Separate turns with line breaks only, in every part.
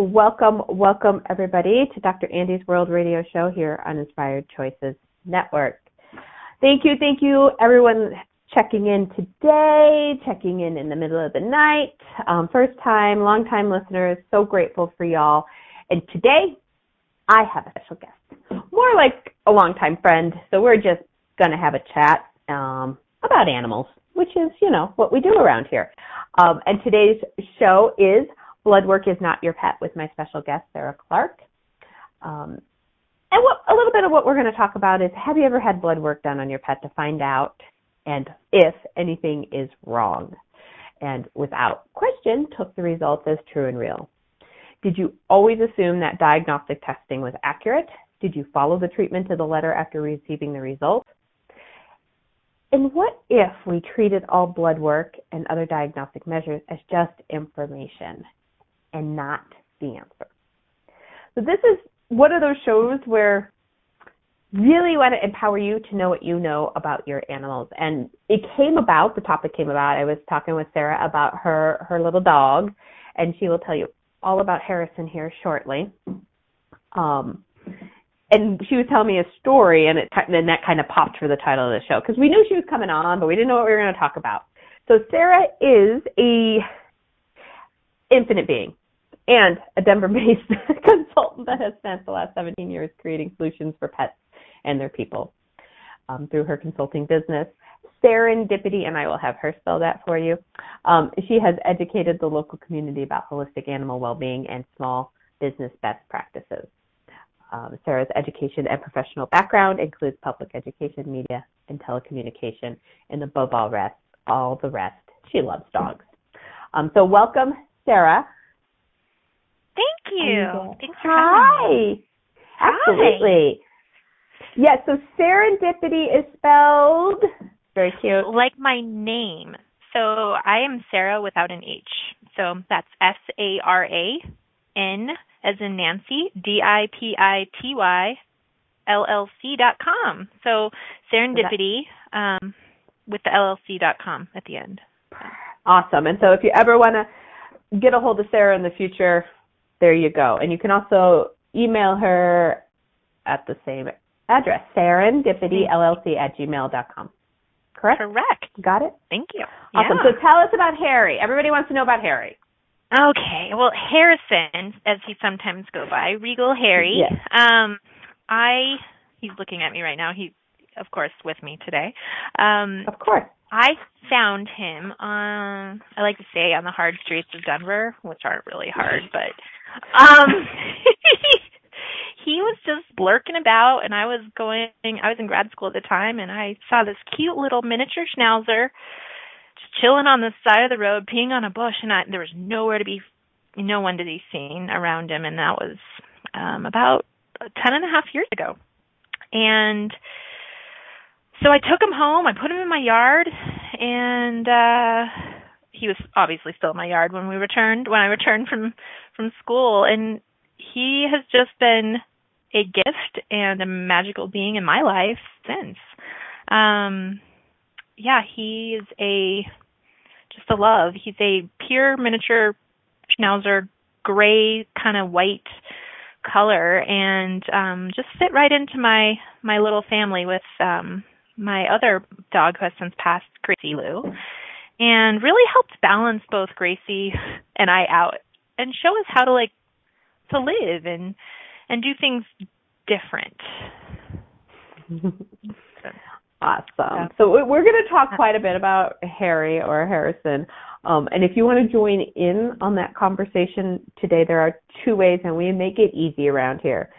Welcome, welcome everybody to Dr. Andy's World Radio Show here on Inspired Choices Network. Thank you, thank you everyone checking in today, checking in in the middle of the night. Um, first time, long time listeners, so grateful for y'all. And today, I have a special guest, more like a long time friend. So we're just going to have a chat um, about animals, which is, you know, what we do around here. Um, and today's show is Blood Work is Not Your Pet with my special guest, Sarah Clark. Um, and what, a little bit of what we're going to talk about is have you ever had blood work done on your pet to find out and if anything is wrong? And without question, took the results as true and real. Did you always assume that diagnostic testing was accurate? Did you follow the treatment to the letter after receiving the results? And what if we treated all blood work and other diagnostic measures as just information and not the answer? So this is one of those shows where really want to empower you to know what you know about your animals. And it came about, the topic came about, I was talking with Sarah about her, her little dog, and she will tell you all about Harrison here shortly. Um, and she was telling me a story, and it and that kind of popped for the title of the show because we knew she was coming on, but we didn't know what we were going to talk about. So Sarah is a infinite being and a Denver-based consultant that has spent the last 17 years creating solutions for pets and their people um, through her consulting business. Sarandipity, and I will have her spell that for you. Um, she has educated the local community about holistic animal well-being and small business best practices. Um, Sarah's education and professional background includes public education, media, and telecommunication, and above all rest, all the rest, she loves dogs. Um, so welcome, Sarah.
Thank you. Thanks for
Hi.
having me.
Absolutely. Yeah, so Sarandipity is spelled very cute.
Like my name. So I am Sarah without an H. So that's S A R A N as in Nancy, D I P I T Y L L C dot com. So Sarandipity um, with the LLC dot com at the end.
Awesome. And so if you ever want to get a hold of Sarah in the future, there you go. And you can also email her at the same address, sarandipity.llc at gmail.com. Correct?
Correct.
Got it?
Thank you.
Awesome.
Yeah.
So tell us about Harry. Everybody wants to know about Harry.
Okay. Well, Harrison, as he sometimes go by, Regal Harry.
Yes.
Um, I he's looking at me right now. He's of course with me today. Um,
Of course.
I found him on I like to say on the hard streets of Denver, which aren't really hard, but um he was just lurking about and I was going I was in grad school at the time and I saw this cute little miniature schnauzer just chilling on the side of the road peeing on a bush and I there was nowhere to be no one to be seen around him and that was um about ten and a half years ago. And so I took him home, I put him in my yard and uh he was obviously still in my yard when we returned when I returned from from school and he has just been a gift and a magical being in my life since. Um yeah, he is a just a love. He's a pure miniature schnauzer, gray kind of white color and um just fit right into my my little family with um my other dog who has since passed, Gracie Lou, and really helped balance both Gracie and I out and show us how to like to live and and do things different.
Awesome. So we- we're going to talk quite a bit about Harry or Harrison. Um, and if you want to join in on that conversation today, there are two ways, and we make it easy around here.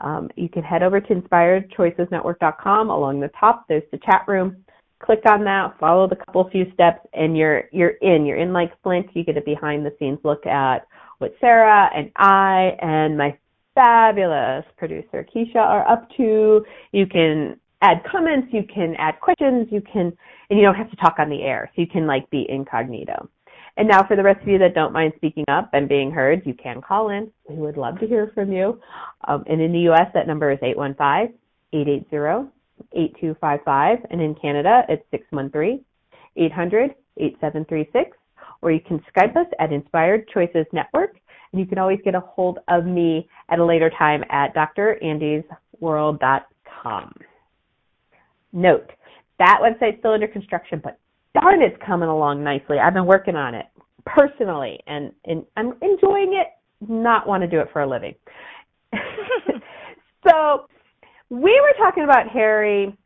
Um, you can head over to inspiredchoicesnetwork.com. Along the top, there's the chat room. Click on that, follow the couple few steps, and you're you're in. You're in like Flint. You get a behind the scenes look at what Sarah and I and my fabulous producer Keisha are up to. You can add comments, you can add questions, you can, and you don't have to talk on the air, so you can like be incognito. And now for the rest of you that don't mind speaking up and being heard, you can call in. We would love to hear from you. Um, and in the U.S., that number is 815-880-8255. And in Canada, it's 613-800-8736. Or you can Skype us at Inspired Choices Network. And you can always get a hold of me at a later time at drandysworld.com. Note, that website's still under construction, but darn, it's coming along nicely. I've been working on it personally, and, and I'm enjoying it. Not want to do it for a living. so we were talking about Harry,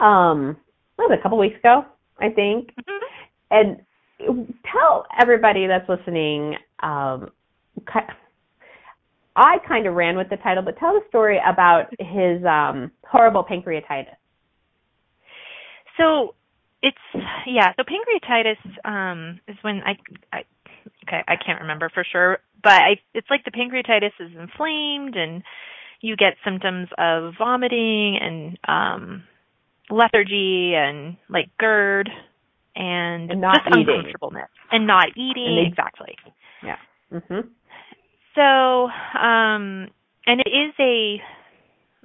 um, what was it, a couple weeks ago, I think, mm-hmm. and tell everybody that's listening. Um, I kind of ran with the title, but tell the story about his um, horrible pancreatitis.
So it's yeah. So pancreatitis um, is when I, I okay I can't remember for sure, but I, it's like the pancreatitis is inflamed and you get symptoms of vomiting and um, lethargy and like GERD and,
and not
just
eating.
uncomfortableness and not eating
and they,
exactly.
Yeah. Mhm.
So, um, and it is a,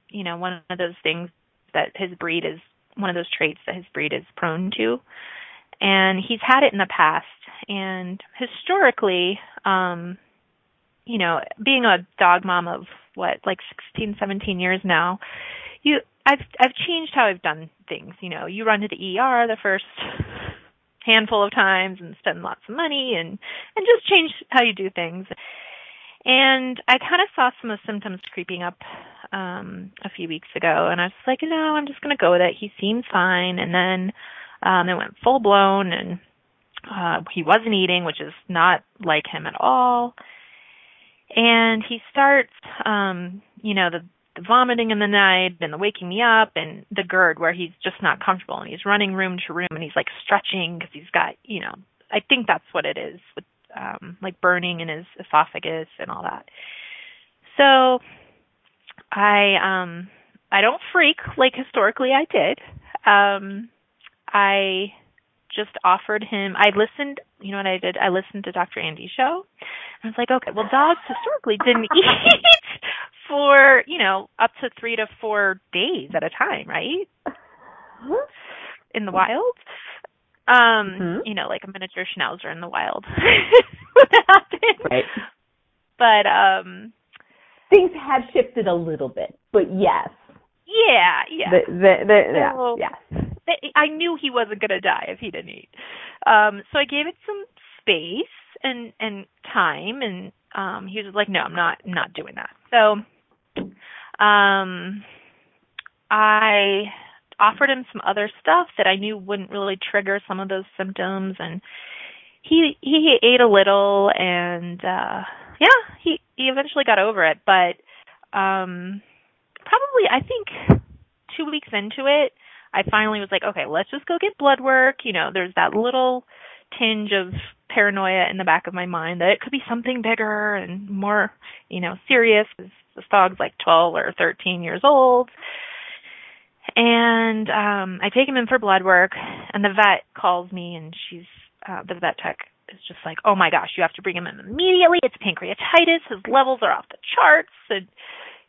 you know, one of those things that his breed is one of those traits that his breed is prone to. And he's had it in the past. And historically, um, you know, being a dog mom of what, like 16, 17 years now, you, I've, I've changed how I've done things. You know, you run to the ER the first handful of times and spend lots of money and, and just change how you do things. And I kind of saw some of the symptoms creeping up um a few weeks ago and I was like, no, I'm just going to go with it. He seems fine. And then um it went full blown and uh he wasn't eating, which is not like him at all. And he starts um you know the the vomiting in the night and the waking me up and the GERD where he's just not comfortable and he's running room to room and he's like stretching because he's got you know I think that's what it is with um like burning in his esophagus and all that. So I um I don't freak like historically I did. Um I just offered him I listened you know what I did? I listened to Dr. Andy's show. I was like, okay, well dogs historically didn't eat for, you know, up to three to four days at a time, right? In the wild. Um, mm-hmm. you know, like a miniature schnauzer in the wild.
right.
But um
things have shifted a little bit, but yes.
Yeah, yeah.
The, the, the, yeah, so, yes.
I knew he wasn't going to die if he didn't eat. Um, so I gave it some space and and time, and um, he was like, "No, I'm not I'm not doing that." So, um, I offered him some other stuff that I knew wouldn't really trigger some of those symptoms, and he he ate a little, and uh yeah, he he eventually got over it, but um probably I think 2 weeks into it, I finally was like, okay, let's just go get blood work, you know, there's that little tinge of paranoia in the back of my mind that it could be something bigger and more, you know, serious. This dog's like 12 or 13 years old. And um I take him in for blood work and the vet calls me and she's uh the vet tech is just like, oh my gosh, you have to bring him in immediately. It's pancreatitis. His levels are off the charts, and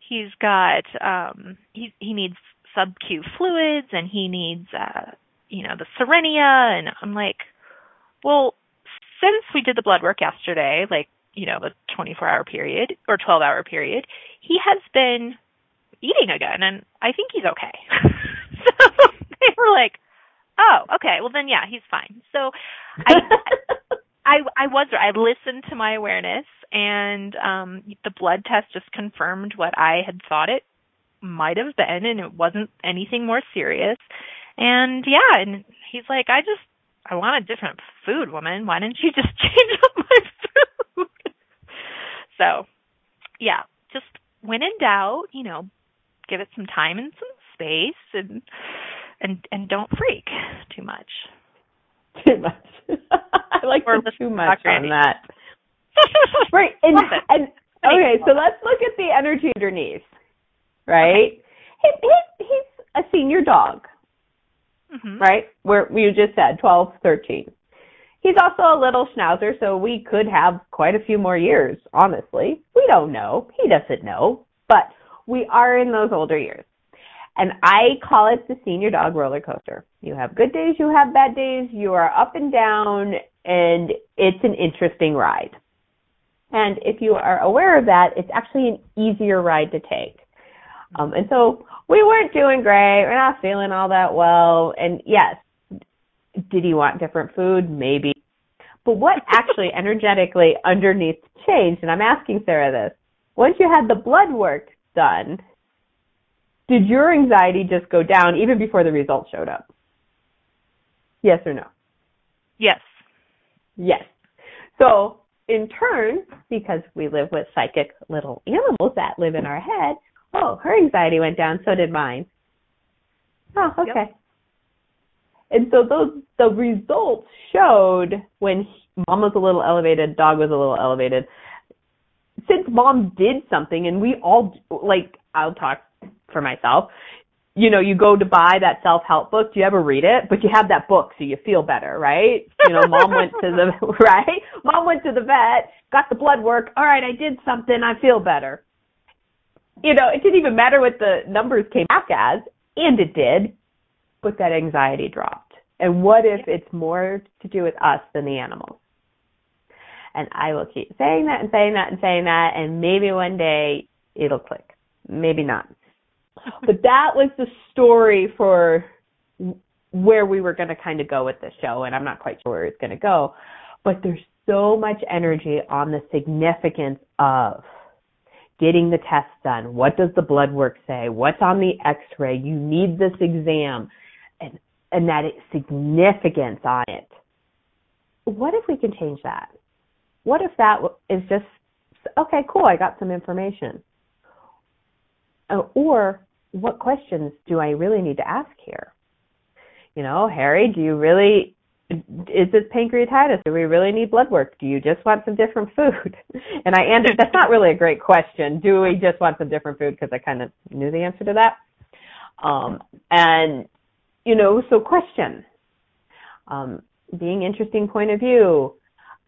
he's got um he he needs sub Q fluids, and he needs uh you know the Cerenia and I'm like, well, since we did the blood work yesterday, like you know the 24 hour period or 12 hour period, he has been eating again, and I think he's okay. so they were like, oh, okay, well then yeah, he's fine. So I I I was I listened to my awareness and um the blood test just confirmed what I had thought it might have been and it wasn't anything more serious. And yeah, and he's like, I just I want a different food, woman. Why didn't you just change up my food? so yeah, just when in doubt, you know, give it some time and some space and and and don't freak too much.
Too much. I like or the too much on that. right, and and Okay, so let's look at the energy underneath, right? Okay. He, he, he's a senior dog, mm-hmm. right? Where you just said 12, 13. He's also a little schnauzer, so we could have quite a few more years, honestly. We don't know. He doesn't know, but we are in those older years. And I call it the senior dog roller coaster. You have good days, you have bad days, you are up and down, and it's an interesting ride. And if you are aware of that, it's actually an easier ride to take. Um, and so we weren't doing great. We're not feeling all that well. And yes, did he want different food? Maybe. But what actually energetically underneath changed, and I'm asking Sarah this, once you had the blood work done, did your anxiety just go down even before the results showed up? Yes or no?
Yes.
Yes. So in turn, because we live with psychic little animals that live in our head, oh, her anxiety went down, so did mine. Oh, okay. Yep. And so those the results showed when mom was a little elevated, dog was a little elevated. Since mom did something, and we all like, I'll talk for myself. You know, you go to buy that self-help book. Do you ever read it? But you have that book, so you feel better, right? You know, mom went to the right. Mom went to the vet, got the blood work. All right, I did something. I feel better. You know, it didn't even matter what the numbers came back as, and it did, but that anxiety dropped. And what if it's more to do with us than the animals? And I will keep saying that and saying that and saying that, and maybe one day it'll click. Maybe not but that was the story for where we were going to kind of go with the show, and I'm not quite sure where it's going to go. But there's so much energy on the significance of getting the test done. What does the blood work say? What's on the X-ray? You need this exam, and and that significance on it. What if we can change that? What if that is just okay? Cool, I got some information. Uh, or what questions do I really need to ask here? You know, Harry, do you really, is this pancreatitis? Do we really need blood work? Do you just want some different food? And I answered, that's not really a great question. Do we just want some different food? Because I kind of knew the answer to that. Um, and, you know, so question. Um, being interesting point of view,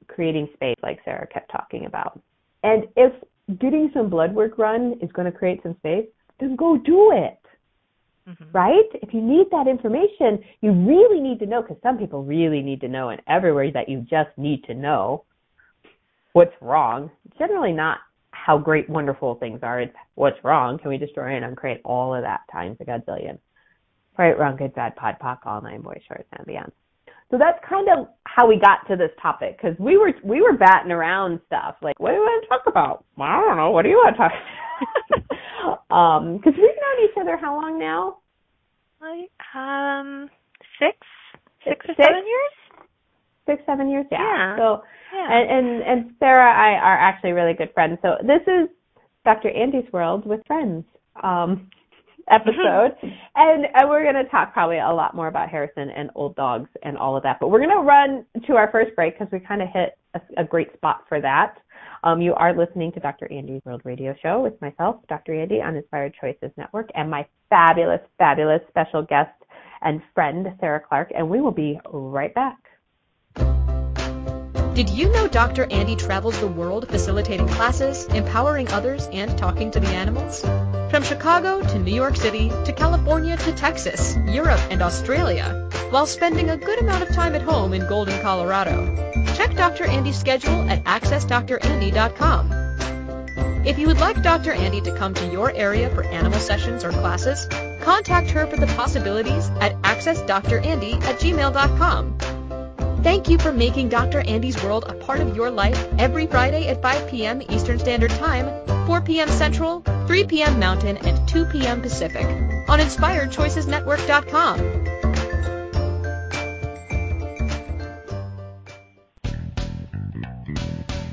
creating space like Sarah kept talking about. And if getting some blood work run is going to create some space, then go do it. Mm-hmm. Right? If you need that information, you really need to know because some people really need to know, and everywhere that you just need to know what's wrong. Generally, not how great, wonderful things are. It's what's wrong. Can we destroy and uncreate all of that times a godzillion? Right, wrong, good, bad, pod, poc, all nine boys, shorts, and beyond. So that's kind of how we got to this topic because we were we were batting around stuff like, what do you want to talk about? Well, I don't know. What do you want to talk? um, because we've known each other how long now?
Like um six, six or six? seven years.
Six, seven years, yeah. yeah. So, yeah. And, and and Sarah, I are actually really good friends. So this is Dr. Andy's World with friends. Um, episode. and, and we're going to talk probably a lot more about Harrison and old dogs and all of that. But we're going to run to our first break because we kind of hit a, a, great spot for that. Um, you are listening to Dr. Andy's World Radio Show with myself, Dr. Andy, on Inspired Choices Network, and my fabulous, fabulous special guest and friend, Sarah Clark. And we will be right back.
Did you know Dr. Andy travels the world facilitating classes, empowering others, and talking to the animals? From Chicago to New York City to California to Texas, Europe, and Australia, while spending a good amount of time at home in Golden, Colorado. Check Dr. Andy's schedule at accessdrandy.com. If you would like Dr. Andy to come to your area for animal sessions or classes, contact her for the possibilities at accessdrandy at gmail.com. Thank you for making Dr. Andy's World a part of your life every Friday at 5 p.m. Eastern Standard Time, 4 p.m. Central, 3 p.m. Mountain, and 2 p.m. Pacific on InspiredChoicesNetwork.com.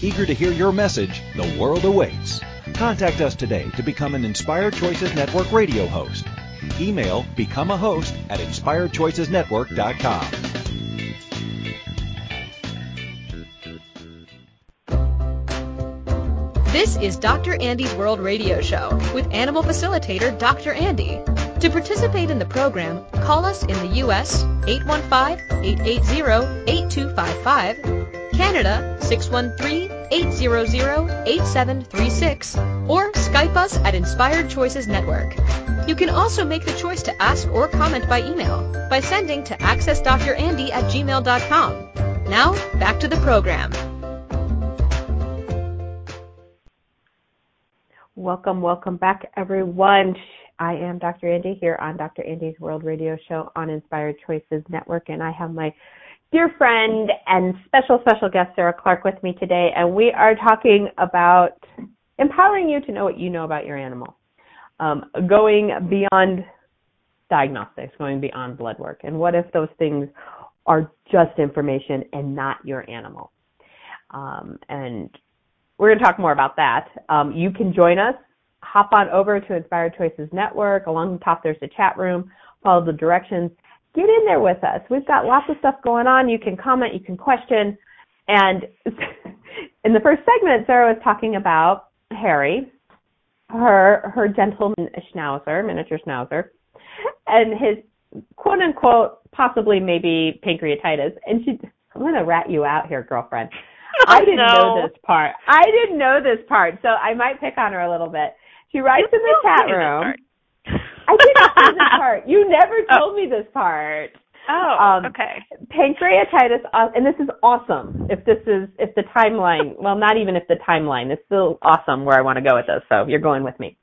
Eager to hear your message, the world awaits. Contact us today to become an Inspired Choices Network radio host. Email become a host at inspiredchoicesnetwork.com.
This is Dr. Andy's World Radio Show with animal facilitator Dr. Andy. To participate in the program, call us in the U.S. 815-880-8255, Canada 613-800-8736, or Skype us at Inspired Choices Network. You can also make the choice to ask or comment by email by sending to accessdrandy at gmail.com. Now, back to the program.
Welcome, welcome back, everyone. I am Dr. Andy here on Dr. Andy's World Radio Show on Inspired Choices Network, and I have my dear friend and special, special guest, Sarah Clark, with me today, and we are talking about empowering you to know what you know about your animal, um, going beyond diagnostics, going beyond blood work, and what if those things are just information and not your animal? Um, and we're going to talk more about that. Um, you can join us. Hop on over to Inspired Choices Network. Along the top, there's a chat room. Follow the directions. Get in there with us. We've got lots of stuff going on. You can comment, you can question. And in the first segment, Sarah was talking about Harry, her her gentleman schnauzer, miniature schnauzer, and his quote unquote possibly maybe pancreatitis. And she, I'm going to rat you out here, girlfriend. I didn't
no.
know this part. I didn't know this part, so I might pick on her a little bit. She writes in the chat room. I did not know this part. You never
Oh.
told me this part.
Oh,
Um,
okay.
Pancreatitis, uh, and this is awesome. If this is, if the timeline, well, not even if the timeline, it's still awesome where I want to go with this. So you're going with me.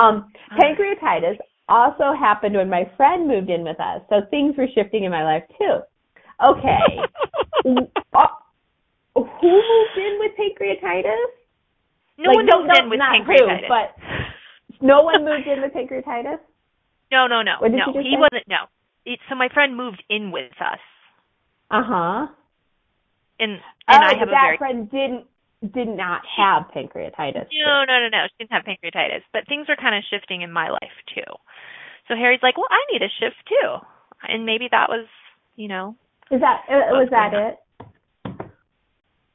Um, pancreatitis also happened when my friend moved in with us. So things were shifting in my life too. Okay. Uh, who moved in with pancreatitis?
no
Like,
one
no,
moved
no,
in with pancreatitis.
Who, but no one moved in with pancreatitis.
No, no, no, no. He
say?
wasn't. No. It, so my friend moved in with us,
Uh huh.
and and
oh,
I have a
that
very
friend didn't did not have pancreatitis.
no, no, no, no. She didn't have pancreatitis, but things are kind of shifting in my life too. So Harry's like, well, I need a shift too, and maybe that was, you know,
Is that uh, was that it,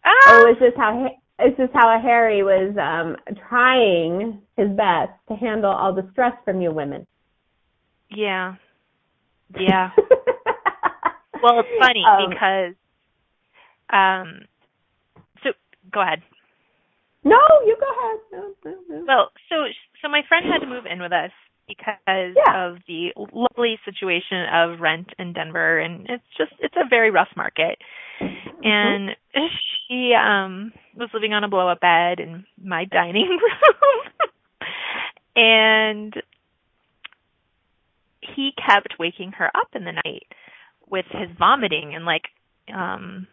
ah,
or was this how is this how Harry was um trying his best to handle all the stress from you women?
Yeah, yeah. Well, it's funny
Um,
because, um, so go ahead.
no, you go ahead. No, no, no.
Well, so so my friend had to move in with us because
Yeah.
of the lovely situation of rent in Denver, and it's just it's a very rough market. And she um was living on a blow up bed in my dining room, and he kept waking her up in the night with his vomiting and like um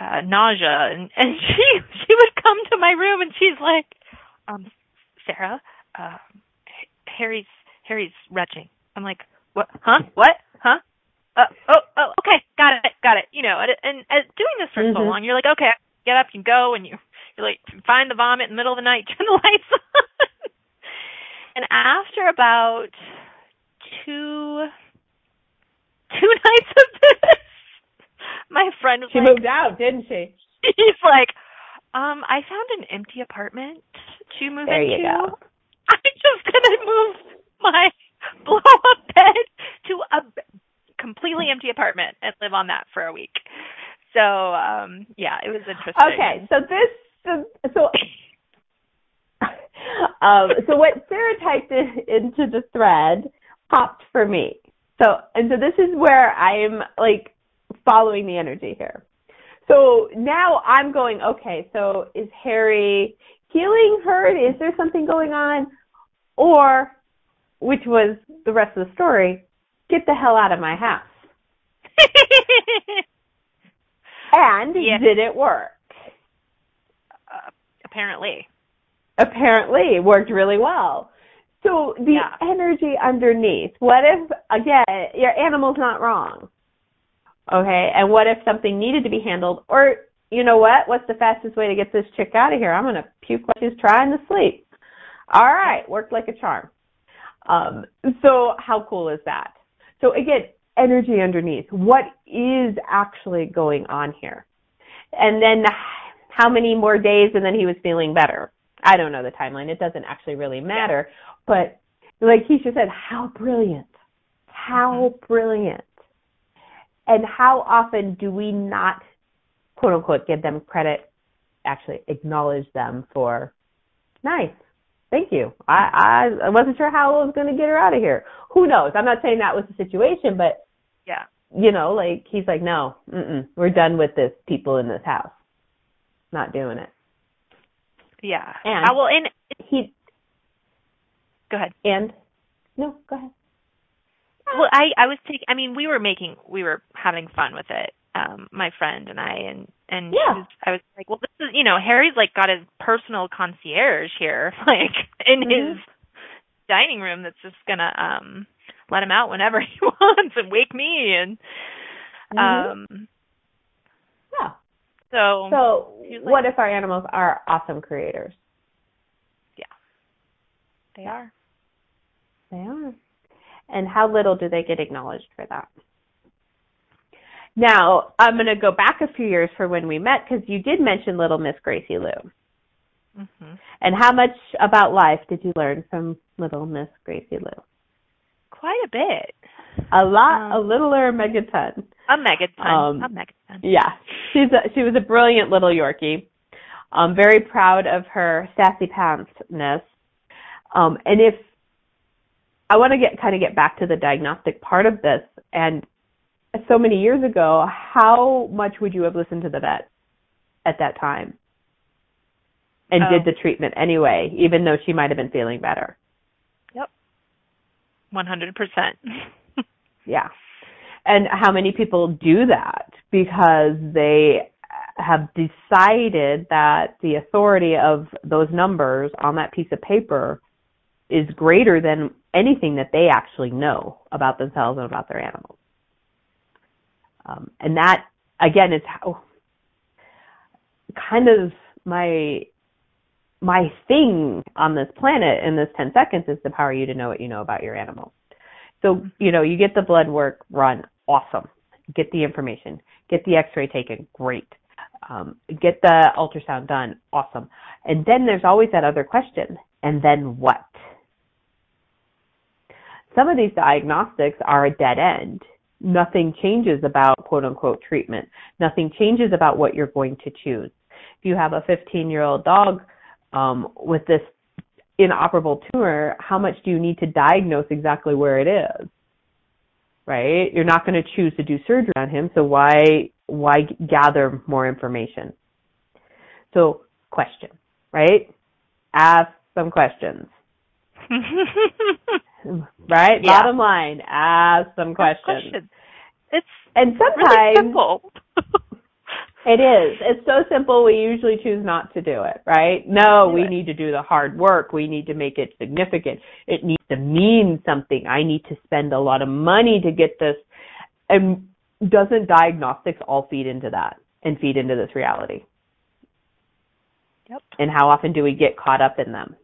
uh nausea. And and she she would come to my room and she's like um Sarah uh Harry's Harry's retching. I'm like what huh? What? Huh? Uh, oh oh okay. Got it got it. You know and, and, and doing this for so
Mhm.
long you're like okay get up you go and you you're like find the vomit in the middle of the night turn the lights on. And after about two two nights of this my friend was
she
like
moved out, didn't she?
he's like um I found an empty apartment to move
There
into
you go.
I'm just gonna move my blow up bed to a completely empty apartment and live on that for a week. So um yeah, it was interesting.
Okay, so this so, so um so what Sarah typed in, into the thread popped for me. So and so this is where I'm like following the energy here. So now I'm going, okay, so is Harry healing her? Is there something going on? Or which was the rest of the story, get the hell out of my house. And did it work?
Uh, apparently.
Apparently, it worked really well. So the
Yeah.
energy underneath. What if again your animal's not wrong? Okay, and what if something needed to be handled? Or you know what? What's the fastest way to get this chick out of here? I'm gonna puke while she's trying to sleep. All right, worked like a charm. Um, so how cool is that? So again, energy underneath. What is actually going on here? And then how many more days and then he was feeling better? I don't know the timeline. It doesn't actually really matter. But like Keisha said, how brilliant. How mm-hmm. brilliant. And how often do we not quote unquote give them credit, actually acknowledge them for nice. Thank you. I, I I wasn't sure how I was going to get her out of here. Who knows? I'm not saying that was the situation, but
Yeah.
you know, like he's like, no, mm-mm, we're done with this. People in this house, not doing it.
Yeah.
And-
uh, well, and
He
go ahead.
and no, go ahead.
Well, I I was taking. I mean, we were making, we were having fun with it. Um, my friend and I, and and
Yeah.
was, I was like, well, this is, you know, Harry's like got his personal concierge here, like in
Mhm.
his dining room, that's just gonna um let him out whenever he wants and wake me and
Mhm.
um
Yeah.
So
So,
like-
what if our animals are awesome creators?
Yeah, they are.
They are. And how little do they get acknowledged for that? Now, I'm going to go back a few years for when we met because you did mention little Miss Gracie Lou.
Mm-hmm.
And how much about life did you learn from little Miss Gracie Lou?
Quite a bit.
A lot,
Um,
a little or a megaton.
A megaton.
Um,
a megaton.
Yeah, she's a, she was a brilliant little Yorkie. I'm very proud of her sassy pantsness. Um, and if I want to get kind of get back to the diagnostic part of this, and so many years ago, how much would you have listened to the vet at that time, and
Oh.
did the treatment anyway, even though she might have been feeling better? Yep.
One hundred percent.
Yeah. And how many people do that because they have decided that the authority of those numbers on that piece of paper is greater than anything that they actually know about themselves and about their animals. Um, and that, again, is how kind of my my thing on this planet in this 10 seconds is to power you to know what you know about your animal. So, you know, you get the blood work run, awesome. Get the information. Get the x-ray taken, great. Um, get the ultrasound done, awesome. And then there's always that other question, and then what? Some of these diagnostics are a dead end. Nothing changes about quote unquote treatment. Nothing changes about what you're going to choose. If you have a 15 year old dog um, with this inoperable tumor, how much do you need to diagnose exactly where it is? Right? You're not going to choose to do surgery on him, so why why gather more information? So, question, right? Ask some questions. Right?
Yeah.
Bottom line, ask some questions.
Question. It's
And sometimes really
simple.
It is. It's so simple we usually choose not to do it, right? No,
Do
we
it.
need to do the hard work. We need to make it significant. It needs to mean something. I need to spend a lot of money to get this. And doesn't diagnostics all feed into that and feed into this reality?
Yep.
And how often do we get caught up in them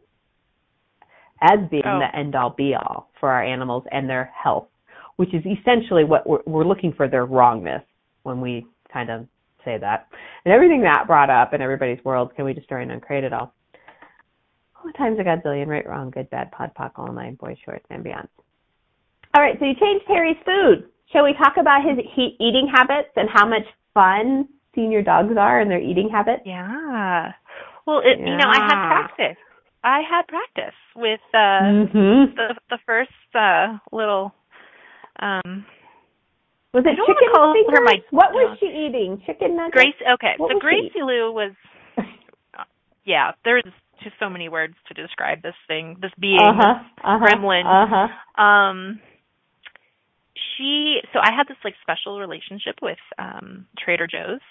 as being
Oh.
the end all be all for our animals and their health, which is essentially what we're, we're looking for their wrongness when we kind of say that. And everything that brought up in everybody's world, can we destroy and uncreate it all? All the times a godzillion, right, wrong, good, bad, pod, poc, all nine, boys, shorts, and beyond. All right, so you changed Harry's food. Shall we talk about his he- eating habits and how much fun senior dogs are and their eating habits?
Yeah. Well, it, you know, I had practice. I had practice with uh
mm-hmm.
the the first uh little um
Was it chicken
call her
fingers?
my
what was she eating? Chicken nuggets?
Grace okay.
What
so Gracie Lou was yeah, there's just so many words to describe this thing, this being,
Uh-huh.
this
uh-huh,
gremlin.
Uh-huh.
Um she so I had this like special relationship with um Trader Joe's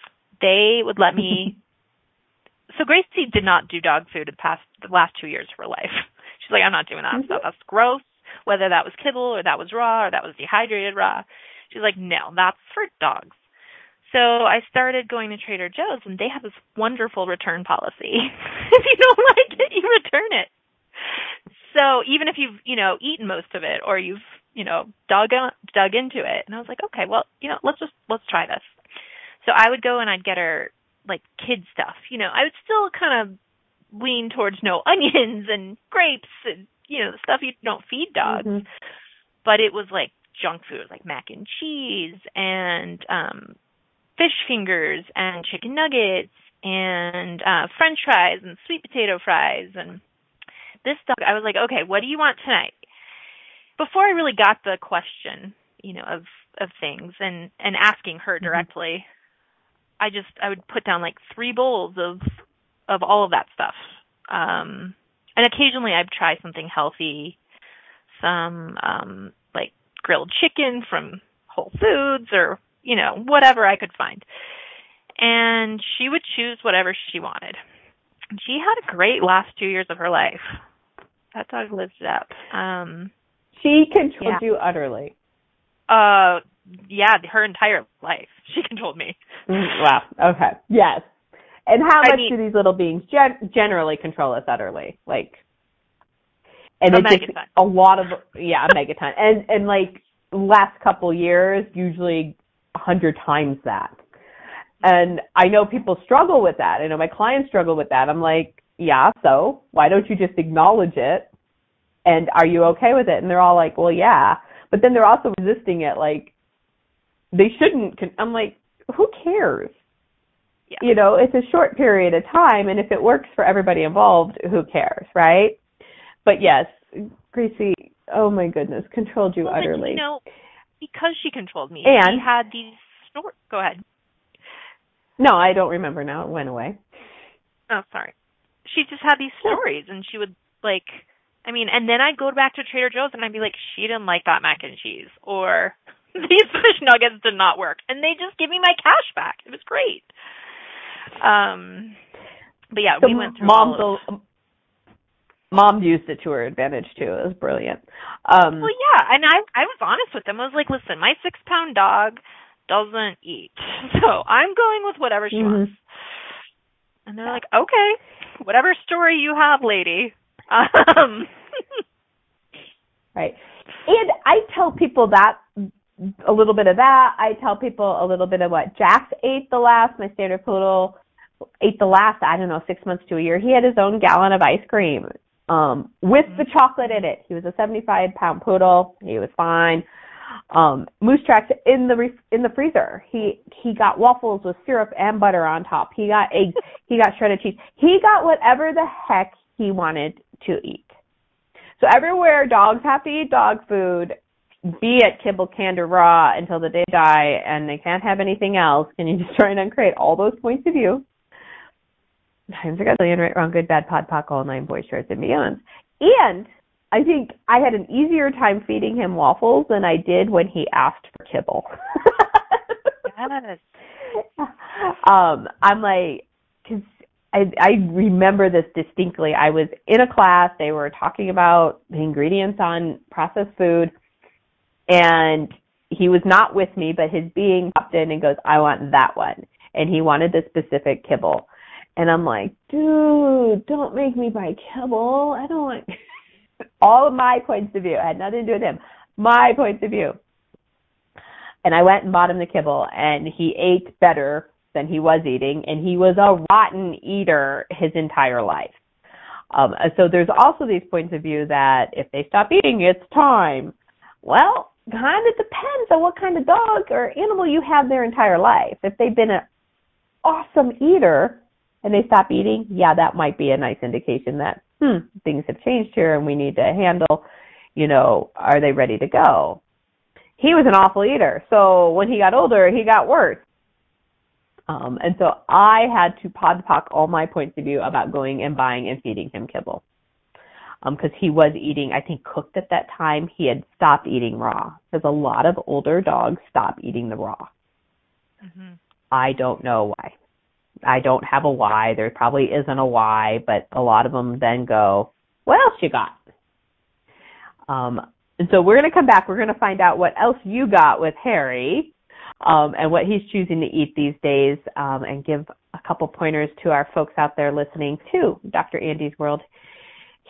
they would let me. so Gracie did not do dog food the past the last two years of her life. She's like, I'm not doing that
Mhm.
stuff. That's gross. Whether that was kibble or that was raw or that was dehydrated raw. She's like, no, that's for dogs. So I started going to Trader Joe's and they have this wonderful return policy. if you don't like it, you return it. So even if you've, you know, eaten most of it or you've, you know, dug on, dug into it. And I was like, okay, well, you know, let's just let's try this. So I would go and I'd get her like kid stuff. You know, I would still kind of lean towards no onions and grapes and you know, the stuff you don't feed dogs.
Mhm.
But it was like junk food, like mac and cheese and um fish fingers and chicken nuggets and uh french fries and sweet potato fries and this dog I was like, okay, what do you want tonight? Before I really got the question, you know, of of things and and asking her directly, I just I would put down like three bowls of of all of that stuff. Um and occasionally I'd try something healthy, some um grilled chicken from Whole Foods or, you know, whatever I could find. And she would choose whatever she wanted. She had a great last two years of her life. That dog lived it up. Um
She controlled
Yeah.
you utterly.
uh yeah, her entire life. She controlled me.
Mm, Wow. Okay. Yes. And how
I
much
mean-
do these little beings gen- generally control us utterly? Like, and
A
it's just a lot of yeah, a megaton, and and like last couple years, usually a hundred times that. And I know people struggle with that. I know my clients struggle with that. I'm like, yeah, so why don't you just acknowledge it? And are you okay with it? And they're all like, well, yeah. But then they're also resisting it, like they shouldn't. con- I'm like, who cares?
Yeah.
You know, it's a short period of time, and if it works for everybody involved, who cares, right? But yes, Gracie, oh my goodness, controlled you
Well,
utterly.
you know, because she controlled me,
And-
she had these snort. Go ahead.
no, I don't remember now. It went away.
Oh, sorry. She just had these stories, and she would like. I mean, and then I'd go back to Trader Joe's, and I'd be like, she didn't like that mac and cheese, or these fish nuggets did not work, and they just give me my cash back. It was great. Um, but yeah,
So
we went through all of.
Mom used it to her advantage too. It was brilliant. Um,
Well, yeah, and I I was honest with them. I was like, listen, my six pound dog doesn't eat, so I'm going with whatever she
Mhm.
wants. And they're like, okay, whatever story you have, lady. Um,
Right. And I tell people that a little bit of that. I tell people a little bit of what Jax ate the last. My standard poodle ate the last. I don't know, six months to a year. He had his own gallon of ice cream um, with the chocolate in it. He was a 75 pound poodle. He was fine. Um, moose tracks in the re- in the freezer. He he got waffles with syrup and butter on top. He got eggs. he got shredded cheese. He got whatever the heck he wanted to eat. So everywhere dogs have to eat dog food, be it kibble, canned, or raw until the day they die, and they can't have anything else. Can you just try and uncreate all those points of view? Times a gazillion, right, wrong, good, bad, pod, poc, all nine boys, shorts, and beyonds. And I think I had an easier time feeding him waffles than I did when he asked for kibble.
yes.
um, I'm like, cause I, I remember this distinctly. I was in a class, they were talking about the ingredients on processed food, and he was not with me, but his being popped in and goes, I want that one. And he wanted the specific kibble. And I'm like, dude, don't make me buy kibble. I don't want all of my points of view. It had nothing to do with him. My points of view. And I went and bought him the kibble and he ate better than he was eating and he was a rotten eater his entire life. Um, so there's also these points of view that if they stop eating, it's time. Well, kind of depends on what kind of dog or animal you have their entire life. If they've been an awesome eater and they stop eating, yeah, that might be a nice indication that hmm, things have changed here and we need to handle, you know, are they ready to go? He was an awful eater, so when he got older, he got worse. Um, and so I had to podpoc all my points of view about going and buying and feeding him kibble. Because he was eating, I think, cooked at that time. He had stopped eating raw. Because a lot of older dogs stop eating the raw.
hmm
I don't know why. I don't have a why. There probably isn't a why, but a lot of them then go, what else you got? Um, and so we're going to come back. We're going to find out what else you got with Harry um, and what he's choosing to eat these days um, and give a couple pointers to our folks out there listening to Dr. Andy's World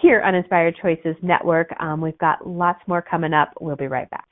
here on Inspired Choices Network. Um, we've got lots more coming up. We'll be right back.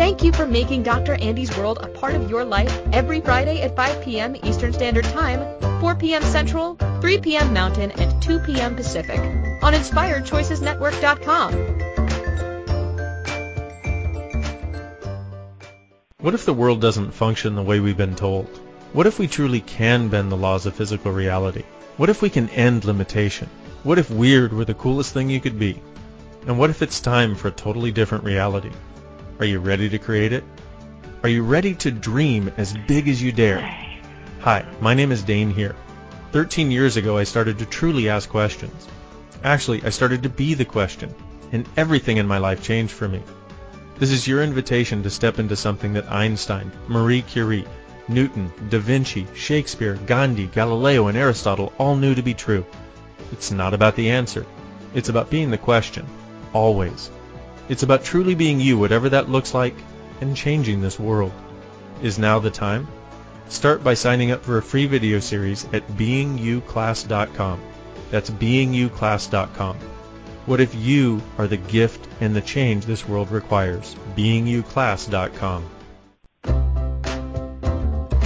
Thank you for making Dr. Andy's World a part of your life every Friday at 5 p.m. Eastern Standard Time, 4 p.m. Central, 3 p.m. Mountain, and 2 p.m. Pacific on InspiredChoicesNetwork.com.
What if the world doesn't function the way we've been told? What if we truly can bend the laws of physical reality? What if we can end limitation? What if weird were the coolest thing you could be? And what if it's time for a totally different reality? Are you ready to create it? Are you ready to dream as big as you dare? Hi, my name is Dane here. 13 years ago, I started to truly ask questions. Actually, I started to be the question, and everything in my life changed for me. This is your invitation to step into something that Einstein, Marie Curie, Newton, Da Vinci, Shakespeare, Gandhi, Galileo, and Aristotle all knew to be true. It's not about the answer. It's about being the question. Always. It's about truly being you, whatever that looks like, and changing this world. Is now the time? Start by signing up for a free video series at beingyouclass.com. That's beingyouclass.com. What if you are the gift and the change this world requires? beingyouclass.com.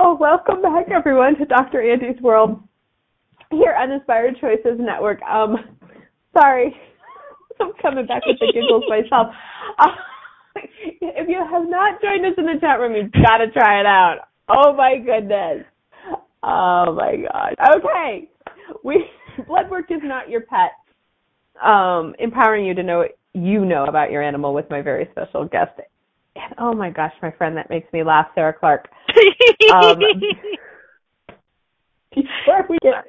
Well, welcome back, everyone, to Dr. Andy's World here on Inspired Choices Network. Um, sorry, I'm coming back with the giggles myself. Uh, if you have not joined us in the chat room, you've got to try it out. Oh my goodness. Oh my God. Okay, we blood work is not your pet. Um, empowering you to know what you know about your animal with my very special guest. Oh my gosh, my friend, that makes me laugh, Sarah Clark. Um, before we get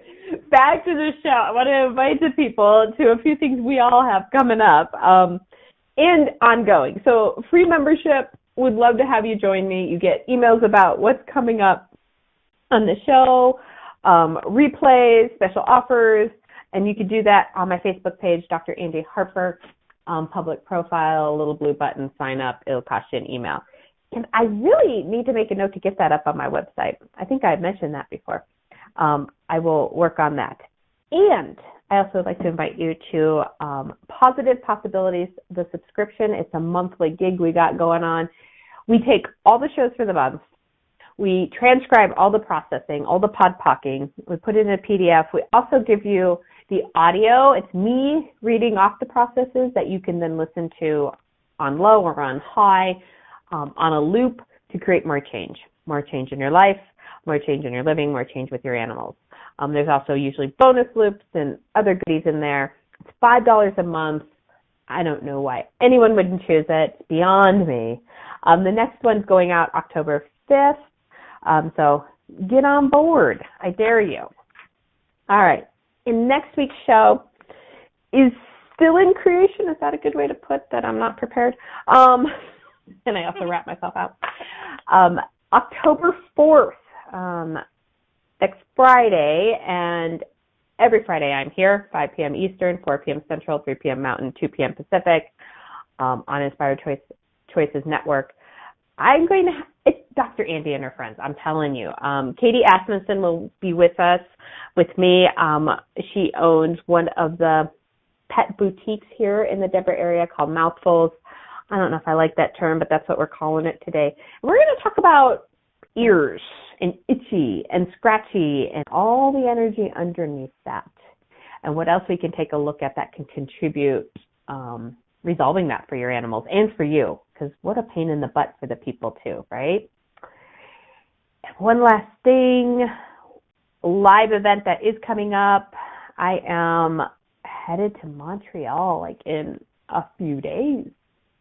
back to the show, I want to invite the people to a few things we all have coming up um, and ongoing. So, free membership, would love to have you join me. You get emails about what's coming up on the show, um, replays, special offers, and you can do that on my Facebook page, Dr. Andy Harper, um, public profile, little blue button, sign up. It'll cost you an email. And I really need to make a note to get that up on my website. I think I mentioned that before. Um, I will work on that. And I also would like to invite you to um, Positive Possibilities, the subscription. It's a monthly gig we got going on. We take all the shows for the month. We transcribe all the processing, all the pod pocking. We put it in a PDF. We also give you the audio. It's me reading off the processes that you can then listen to on low or on high um, on a loop to create more change, more change in your life, more change in your living, more change with your animals. Um, there's also usually bonus loops and other goodies in there. It's five dollars a month. I don't know why anyone wouldn't choose it. It's beyond me. Um, the next one's going out October 5th. Um, so get on board. I dare you. All right. In next week's show is still in creation. Is that a good way to put that? I'm not prepared. Um, and I also wrap myself out. Um, October 4th, um, next Friday, and every Friday I'm here, 5 p.m. Eastern, 4 p.m. Central, 3 p.m. Mountain, 2 p.m. Pacific, um, on Inspired Choice, Choices Network. I'm going to, it, Dr. Andy and her friends. I'm telling you. Um, Katie Asmussen will be with us, with me. Um, she owns one of the pet boutiques here in the Denver area called Mouthfuls. I don't know if I like that term, but that's what we're calling it today. We're going to talk about ears and itchy and scratchy and all the energy underneath that and what else we can take a look at that can contribute um, resolving that for your animals and for you because what a pain in the butt for the people too right one last thing live event that is coming up i am headed to montreal like in a few days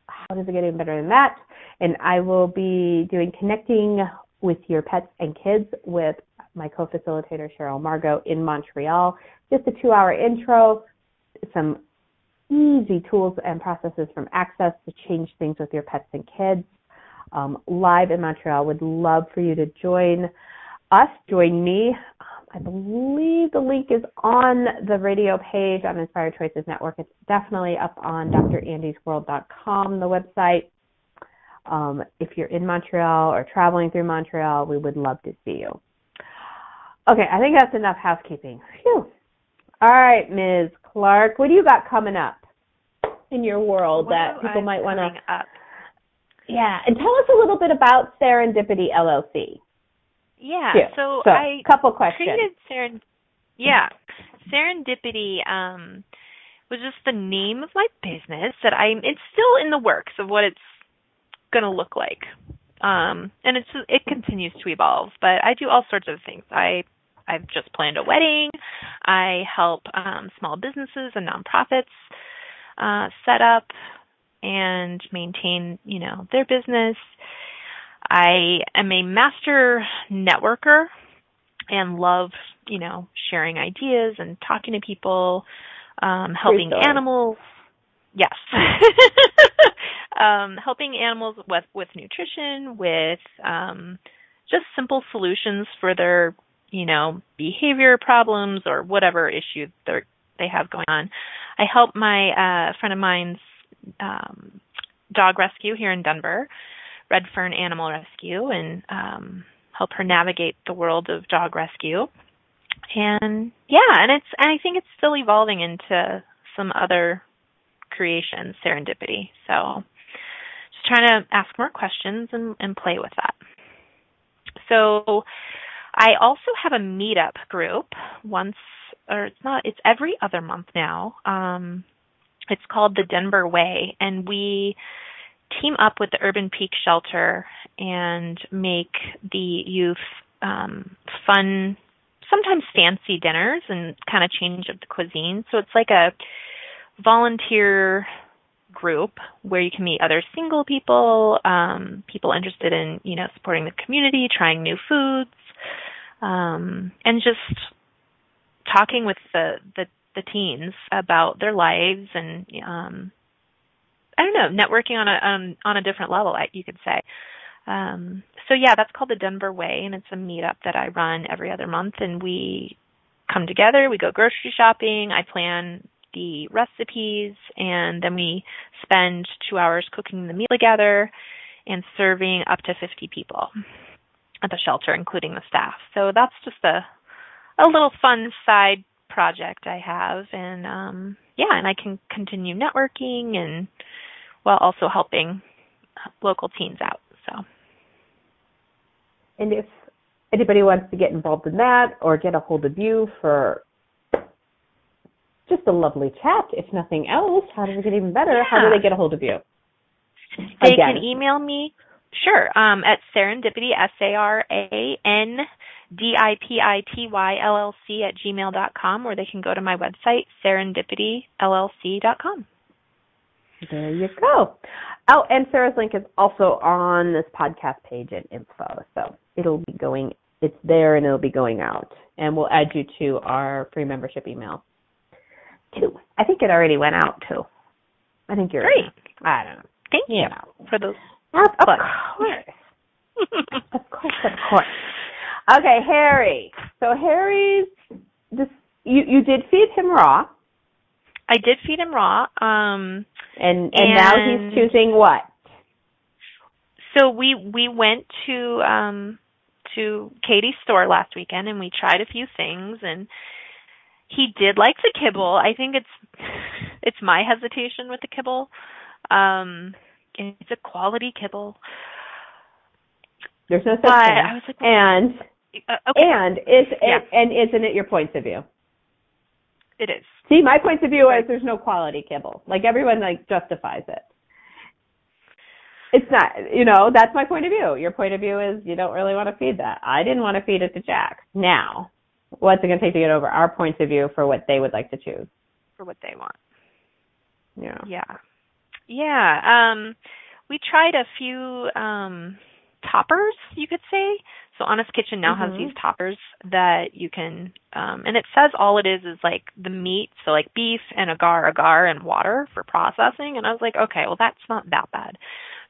how does it get any better than that and i will be doing connecting with your pets and kids with my co-facilitator Cheryl Margot in Montreal. Just a two-hour intro, some easy tools and processes from Access to change things with your pets and kids. Um, live in Montreal. Would love for you to join us, join me. Um, I believe the link is on the radio page on Inspired Choices Network. It's definitely up on drandysworld.com, the website. Um, if you're in Montreal or traveling through Montreal, we would love to see you. Okay, I think that's enough housekeeping. Phew. All right, Ms. Clark, what do you got coming up in your world
what
that people might want
to up?
Yeah, and tell us a little bit about Sarandipity LLC.
Yeah,
Too.
so,
so
I
couple questions.
created. Yeah, Sarandipity um, was just the name of my business that I'm. It's still in the works of what it's going to look like. Um, and it's it continues to evolve, but I do all sorts of things. I I've just planned a wedding. I help um, small businesses and nonprofits uh, set up and maintain, you know, their business. I am a master networker and love, you know, sharing ideas and talking to people, um, helping animals. Yes. um, helping animals with with nutrition, with um, just simple solutions for their you know behavior problems or whatever issue they they have going on. I help my uh, friend of mine's um, dog rescue here in Denver, Red Fern Animal Rescue, and um, help her navigate the world of dog rescue. And yeah, and it's and I think it's still evolving into some other creations, sarandipity. So just trying to ask more questions and, and play with that. So I also have a meetup group once or it's not it's every other month now. Um it's called the Denver Way and we team up with the Urban Peak Shelter and make the youth um fun sometimes fancy dinners and kind of change up the cuisine. So it's like a volunteer group where you can meet other single people, um, people interested in, you know, supporting the community, trying new foods, um, and just talking with the, the, the teens about their lives and, um, I don't know, networking on a, on, on a different level, you could say. Um, so yeah, that's called the Denver Way and it's a meetup that I run every other month and we come together, we go grocery shopping, I plan the recipes, and then we spend two hours cooking the meal together and serving up to 50 people at the shelter, including the staff. So that's just a a little fun side project I have, and um, yeah, and I can continue networking and while also helping local teens out. So,
and if anybody wants to get involved in that or get a hold of you for just a lovely chat, if nothing else. How does it get even better?
Yeah.
How do they get a hold of you?
They
Again.
can email me, sure, um, at sarandipity, S-A-R-A-N-D-I-P-I-T-Y-L-L-C at gmail dot com, or they can go to my website, sarandipity.llc dot com.
There you go. Oh, and Sarah's link is also on this podcast page and info. So it'll be going, it's there and it'll be going out. And we'll add you to our free membership email too. I think it already went out too. I think you're
Great.
I don't know.
Thank
You
you
know.
for those.
Of
Plugs.
course. of course, of course. Okay, Harry. So Harry's this you you did feed him raw
I did feed him raw. Um,
and and, now he's choosing what?
so we we went to um to Katie's store last weekend and we tried a few things and he did like the kibble. I think it's it's my hesitation with the kibble. Um it's a quality kibble.
There's no such
But
thing.
I was like
and
uh, okay,
and is
Yeah.
and isn't it your points of view?
it is.
See, my points of view is there's no quality kibble. Like everyone like justifies it. It's not, you know, that's my point of view. Your point of view is you don't really want to feed that. I didn't want to feed it to Jack. Now, what's it going to take to get over our points of view for what they would like to choose?
For what they want.
Yeah.
Yeah. Yeah. Um we tried a few um toppers, you could say. So Honest Kitchen now has
Mhm.
these toppers that you can um and it says all it is is like the meat, so like beef and agar agar and water for processing and I was like, okay, well that's not that bad.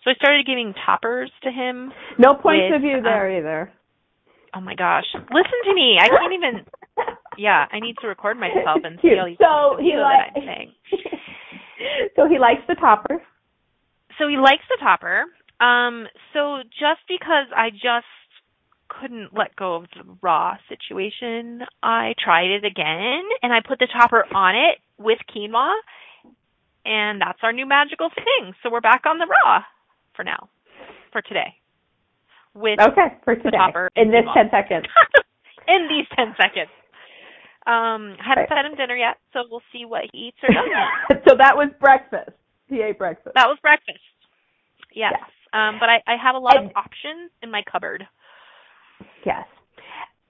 So I started giving toppers to him.
No points
With,
of view
um,
there either.
Oh my gosh. Listen to me. I can't even yeah, I need to record myself and see all these
so he
view
li-
that I'm saying.
so he likes the topper.
so he likes the topper. Um, so just because I just couldn't let go of the raw situation, I tried it again and I put the topper on it with quinoa, and that's our new magical thing. So we're back on the raw for now, for today, with
Okay, for today. In this
and
10 seconds.
in these ten seconds. Um, haven't
Right.
fed him dinner yet, so we'll see what he eats or doesn't.
so that was breakfast. He ate breakfast.
That was breakfast. Yes.
Yes.
Um, but I, I have a lot
And-
of options in my cupboard.
Yes.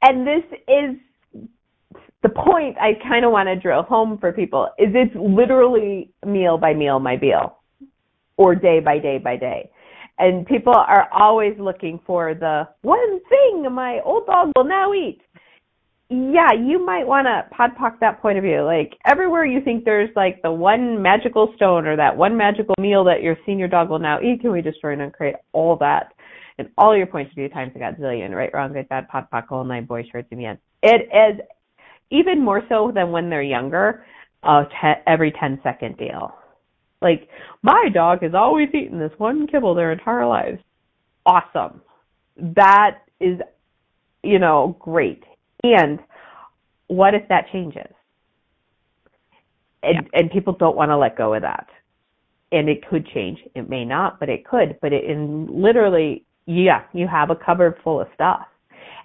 And this is the point I kind of want to drill home for people is it's literally meal by meal my meal or day by day by day. And people are always looking for the one thing my old dog will now eat. Yeah, you might want to podpock that point of view. Like everywhere you think there's like the one magical stone or that one magical meal that your senior dog will now eat, can we destroy and uncreate all that? And all your points of view times a godzillion, right, wrong, good, bad, pot, pot, whole nine, boy shorts, in the end. It is even more so than when they're younger, a te- every 10 second deal. Like, my dog has always eaten this one kibble their entire lives. Awesome. That is, you know, great. And what if that changes? And, and people don't want to let go of that. And it could change. It may not, but it could. But it, in literally, yeah, you have a cupboard full of stuff.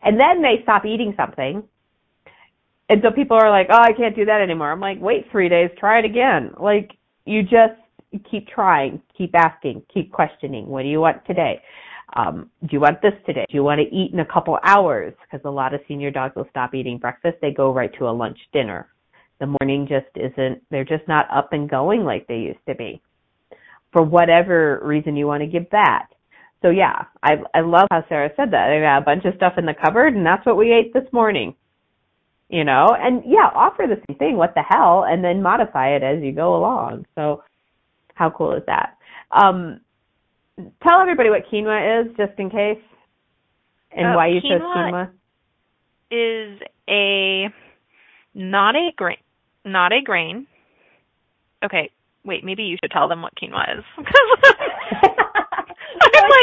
And then they stop eating something. And so people are like, oh, I can't do that anymore. I'm like, wait three days, try it again. Like, you just keep trying, keep asking, keep questioning. What do you want today? Um, do you want this today? Do you want to eat in a couple hours? Because a lot of senior dogs will stop eating breakfast. They go right to a lunch dinner. The morning just isn't, they're just not up and going like they used to be. For whatever reason you want to give that. So yeah, I I love how Sarah said that. I got a bunch of stuff in the cupboard and that's what we ate this morning. You know, and yeah, offer the same thing, what the hell, and then modify it as you go along. So how cool is that? Um tell everybody what quinoa is just in case and
Uh,
why you chose
quinoa-
quinoa.
Is a not a grain, not a grain. Okay, wait, maybe you should tell them what quinoa is.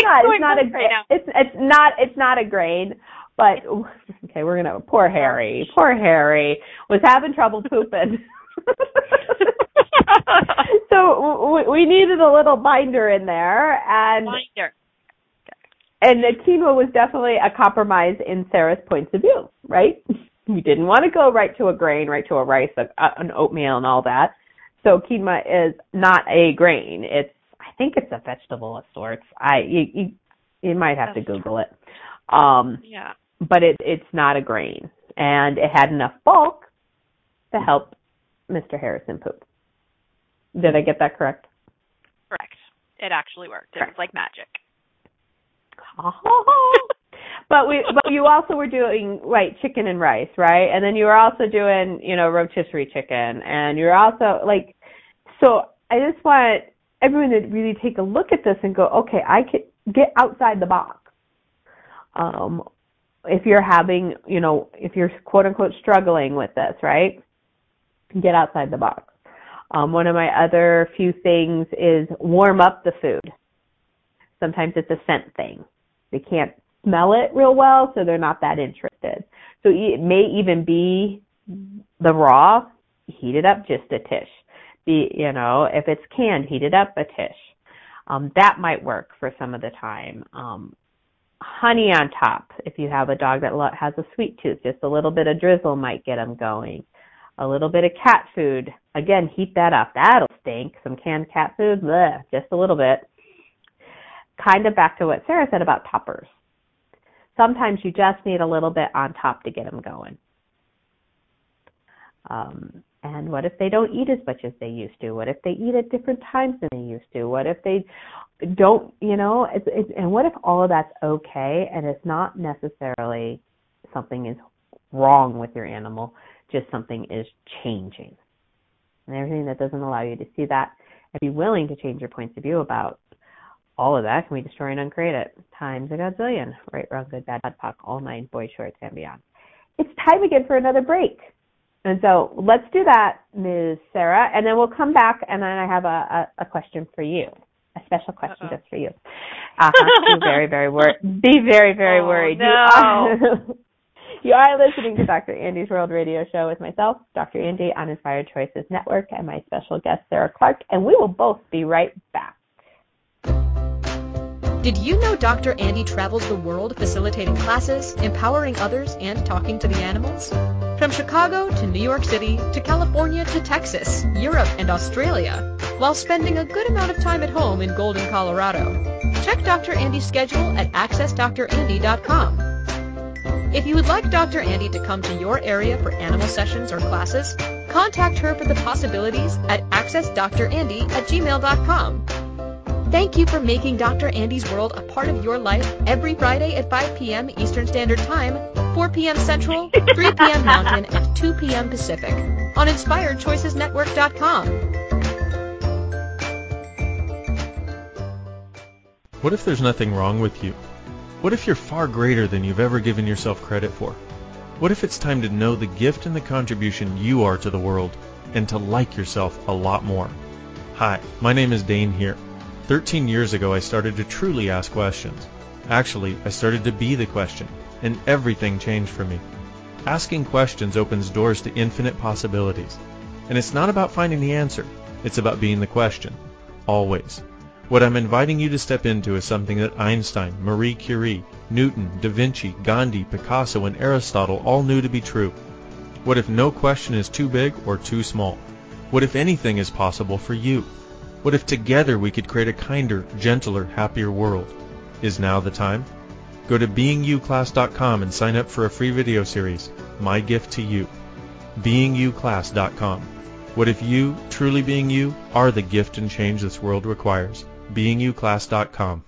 Not. It's not a
right
it's it's not it's not a grain, but okay, we're gonna poor Harry. Poor Harry was having trouble pooping. so w- we needed a little binder in there, and
Binder.
and the quinoa was definitely a compromise in Sarah's points of view, right? We didn't want to go right to a grain, right to a rice, a, an oatmeal, and all that. So quinoa is not a grain. It's think it's a vegetable of sorts. I you you, you might have to Google it. Um,
Yeah.
but it it's not a grain, and it had enough bulk to help Mr. Harrison poop. Did I get that correct?
Correct. It actually worked. It was like magic. Oh.
but we but you also were doing right chicken and rice, right? And then you were also doing you know rotisserie chicken, and you're also like so. I just want everyone to really take a look at this and go, okay, I could get outside the box. Um, if you're having, you know, if you're quote unquote struggling with this, right? Get outside the box. Um, one of my other few things is warm up the food. Sometimes it's a scent thing. They can't smell it real well, so they're not that interested. So it may even be the raw, heat it up just a tish. Be, you know, if it's canned, heat it up a tish. Um, that might work for some of the time. Um, honey on top, if you have a dog that has a sweet tooth, just a little bit of drizzle might get them going. A little bit of cat food, again, heat that up. That'll stink. Some canned cat food, bleh, just a little bit. Kind of back to what Sarah said about toppers. Sometimes you just need a little bit on top to get them going. Um, and what if they don't eat as much as they used to? What if they eat at different times than they used to? What if they don't, you know, it's, it's, and what if all of that's okay and it's not necessarily something is wrong with your animal, just something is changing. And everything that doesn't allow you to see that and be willing to change your points of view about all of that can we destroy and uncreate it times a godzillion. Right, wrong, good, bad, bad, all nine, boy shorts, and beyond. It's time again for another break. And so let's do that, Ms. Sarah, and then we'll come back and then I have a, a, a question for you. A special question Uh-oh. just for you. Uh-huh. be very, very worried. Be very, very
oh,
worried.
No.
You, are, you are listening to Dr. Andy's World Radio Show with myself, Dr. Andy on Inspired Choices Network, and my special guest, Sarah Clark, and we will both be right back.
Did you know Dr. Andy travels the world facilitating classes, empowering others, and talking to the animals? From Chicago to New York City to California to Texas, Europe, and Australia, while spending a good amount of time at home in Golden, Colorado. Check Dr. Andy's schedule at accessdrandy.com. If you would like Dr. Andy to come to your area for animal sessions or classes, contact her for the possibilities at accessdrandy at gmail.com. Thank you for making Dr. Andy's World a part of your life every Friday at 5 p.m. Eastern Standard Time, 4 p.m. Central, 3 p.m. Mountain, and 2 p.m. Pacific on InspiredChoicesNetwork.com.
What if there's nothing wrong with you? What if you're far greater than you've ever given yourself credit for? What if it's time to know the gift and the contribution you are to the world and to like yourself a lot more? Hi, my name is Dane here. 13 years ago, I started to truly ask questions. Actually, I started to be the question, and everything changed for me. Asking questions opens doors to infinite possibilities. And it's not about finding the answer, it's about being the question. Always. What I'm inviting you to step into is something that Einstein, Marie Curie, Newton, Da Vinci, Gandhi, Picasso, and Aristotle all knew to be true. What if no question is too big or too small? What if anything is possible for you? What if together we could create a kinder, gentler, happier world? Is now the time? Go to beingyouclass.com and sign up for a free video series, My Gift to You. beingyouclass.com. What if you, truly being you, are the gift and change this world requires? beingyouclass.com.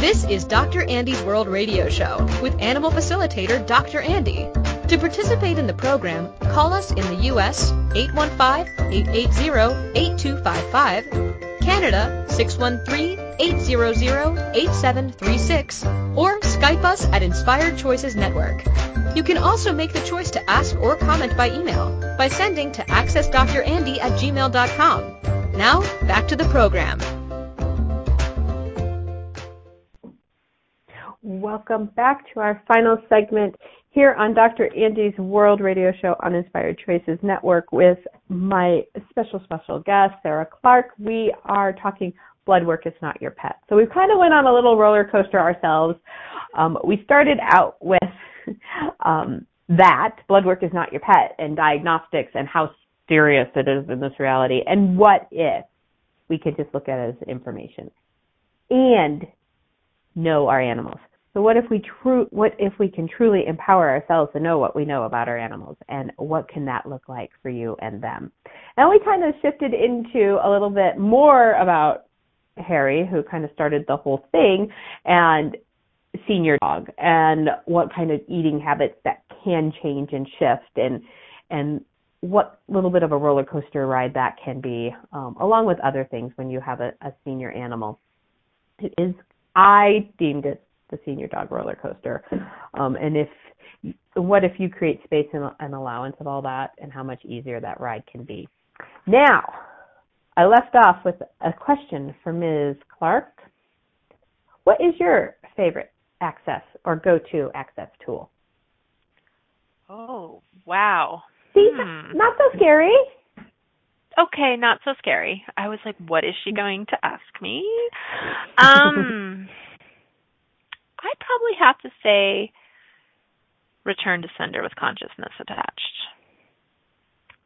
This is Dr. Andy's World Radio Show with animal facilitator Dr. Andy. To participate in the program, call us in the U.S. 815-880-8255, Canada 613-800-8736, or Skype us at Inspired Choices Network. You can also make the choice to ask or comment by email by sending to accessdrandy at gmail.com. Now, back to the program.
Welcome back to our final segment here on Dr. Andy's World Radio Show on Inspired Choices Network with my special, special guest, Sarah Clark. We are talking blood work is not your pet. So we kind of went on a little roller coaster ourselves. Um, we started out with um, that, blood work is not your pet, and diagnostics and how serious it is in this reality, and what if we could just look at it as information and know our animals. So what if we true what if we can truly empower ourselves to know what we know about our animals and what can that look like for you and them? And we kind of shifted into a little bit more about Harry, who kind of started the whole thing, and senior dog and what kind of eating habits that can change and shift and and what little bit of a roller coaster ride that can be, um, along with other things when you have a, a senior animal. It is I deemed it the senior dog roller coaster. Um, and if what if you create space and an allowance of all that, and how much easier that ride can be. Now, I left off with a question for Ms. Clark. What is your favorite access or go-to access tool?
Oh, wow.
See,
Hmm.
not so scary.
Okay, not so scary. I was like, what is she going to ask me? Um I'd probably have to say return to sender with consciousness attached.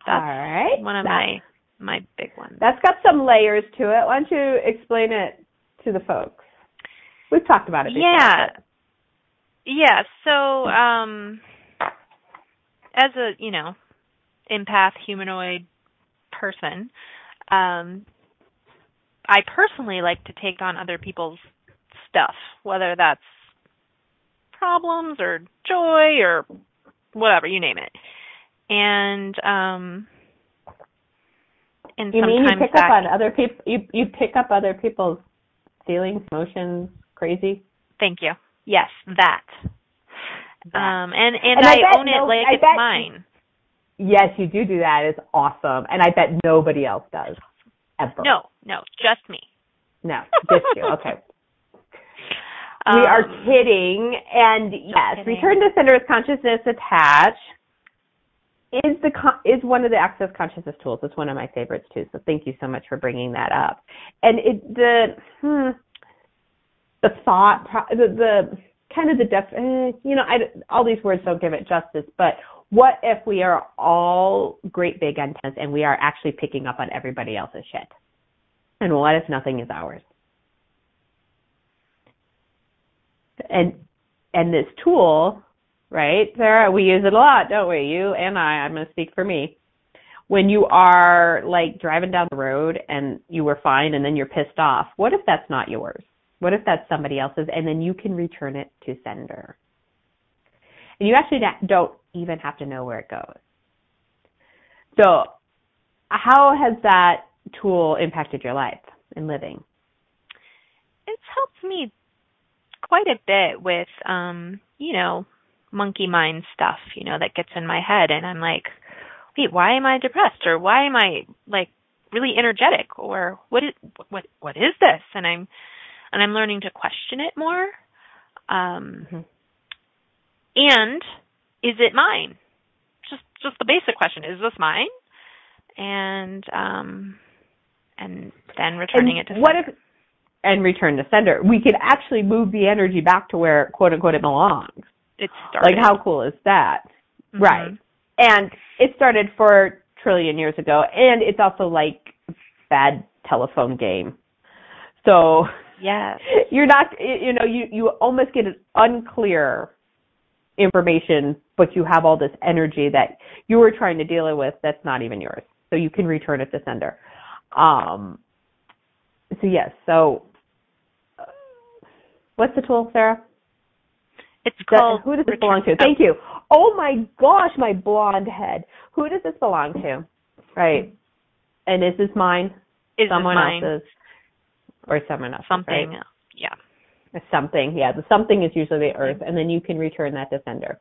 All
That's
right.
one of
That-
my my big ones.
That's got some layers to it. Why don't you explain it to the folks? We've talked about it before.
Yeah. Yeah, so um as a, you know, empath humanoid person, um I personally like to take on other people's stuff, whether that's problems or joy or whatever, you name it. And um and
You mean you
sometimes
pick up on other people? You you pick up other people's feelings, emotions, crazy.
thank you. Yes, that.
That.
Um and and,
And I
I, own it like
I
it's mine.
Yes, you do do that. It's awesome, and I bet nobody else does ever.
No, no, just me.
no, just you. Okay. we are
Um,
kidding, and yes,
kidding.
return to center with consciousness attached is the is one of the access consciousness tools. It's one of my favorites too. So thank you so much for bringing that up. And it the hmm, the thought the, the kind of the def eh, you know I, all these words don't give it justice, but what if we are all great big antennas and we are actually picking up on everybody else's shit? And what if nothing is ours? And and this tool, right, Sarah, we use it a lot, don't we? You and I, I'm going to speak for me. When you are like driving down the road and you were fine and then you're pissed off, what if that's not yours? What if that's somebody else's and then you can return it to sender? And you actually don't even have to know where it goes. So, how has that tool impacted your life and living?
it's helped me quite a bit with um, you know, monkey mind stuff, you know, that gets in my head and I'm like, wait, why am I depressed or why am I like really energetic or what is what what is this? And I'm and I'm learning to question it more. Um
Mhm.
and is it mine? Just just the basic question, is this mine? And um and then returning
And
it to
what
sender.
if and return to sender? We could actually move the energy back to where quote unquote it belongs.
it started.
Like how cool is that?
Mhm.
Right. And it started four trillion years ago and it's also like a bad telephone game. So
Yes.
you're not you know you you almost get an unclear information but you have all this energy that you were trying to deal with that's not even yours so you can return it to sender um so yes so what's the tool sarah
It's called
who does this belong to thank you oh my gosh my blonde head who does this belong to right and is this mine
Is
someone
this mine?
else's or someone else's
Something.
right?
Yeah.
something. Yeah, the something is usually the earth, and then you can return that to sender.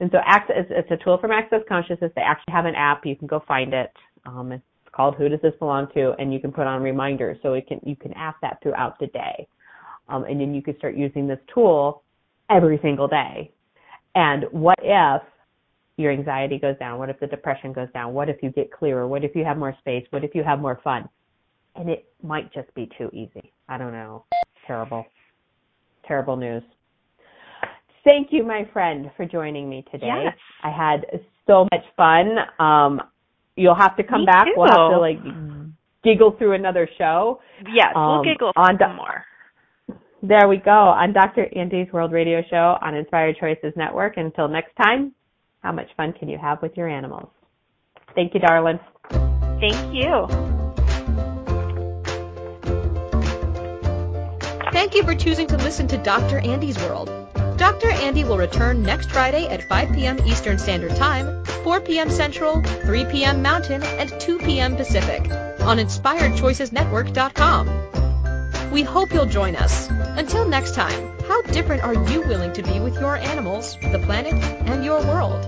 And so access, it's a tool from Access Consciousness. They actually have an app. You can go find it. Um, it's called Who Does This Belong To? And you can put on reminders. So it can you can ask that throughout the day. Um, and then you could start using this tool every single day. And what if your anxiety goes down? What if the depression goes down? What if you get clearer? What if you have more space? What if you have more fun? And it might just be too easy. I don't know. Terrible. Terrible news. Thank you, my friend, for joining me today.
Yes.
I had so much fun. Um, you'll have to come
Me
back. We'll have to like giggle through another show.
Yes,
Um,
we'll giggle
on
some
the-
more.
There we go on Dr. Andy's World Radio Show on Inspired Choices Network. Until next time, how much fun can you have with your animals? Thank you, darling.
Thank you.
Thank you for choosing to listen to Dr. Andy's World. Dr. Andy will return next Friday at 5 p.m. Eastern Standard Time, 4 p.m. Central, 3 p.m. Mountain, and 2 p.m. Pacific on InspiredChoicesNetwork.com. We hope you'll join us. Until next time, how different are you willing to be with your animals, the planet, and your world?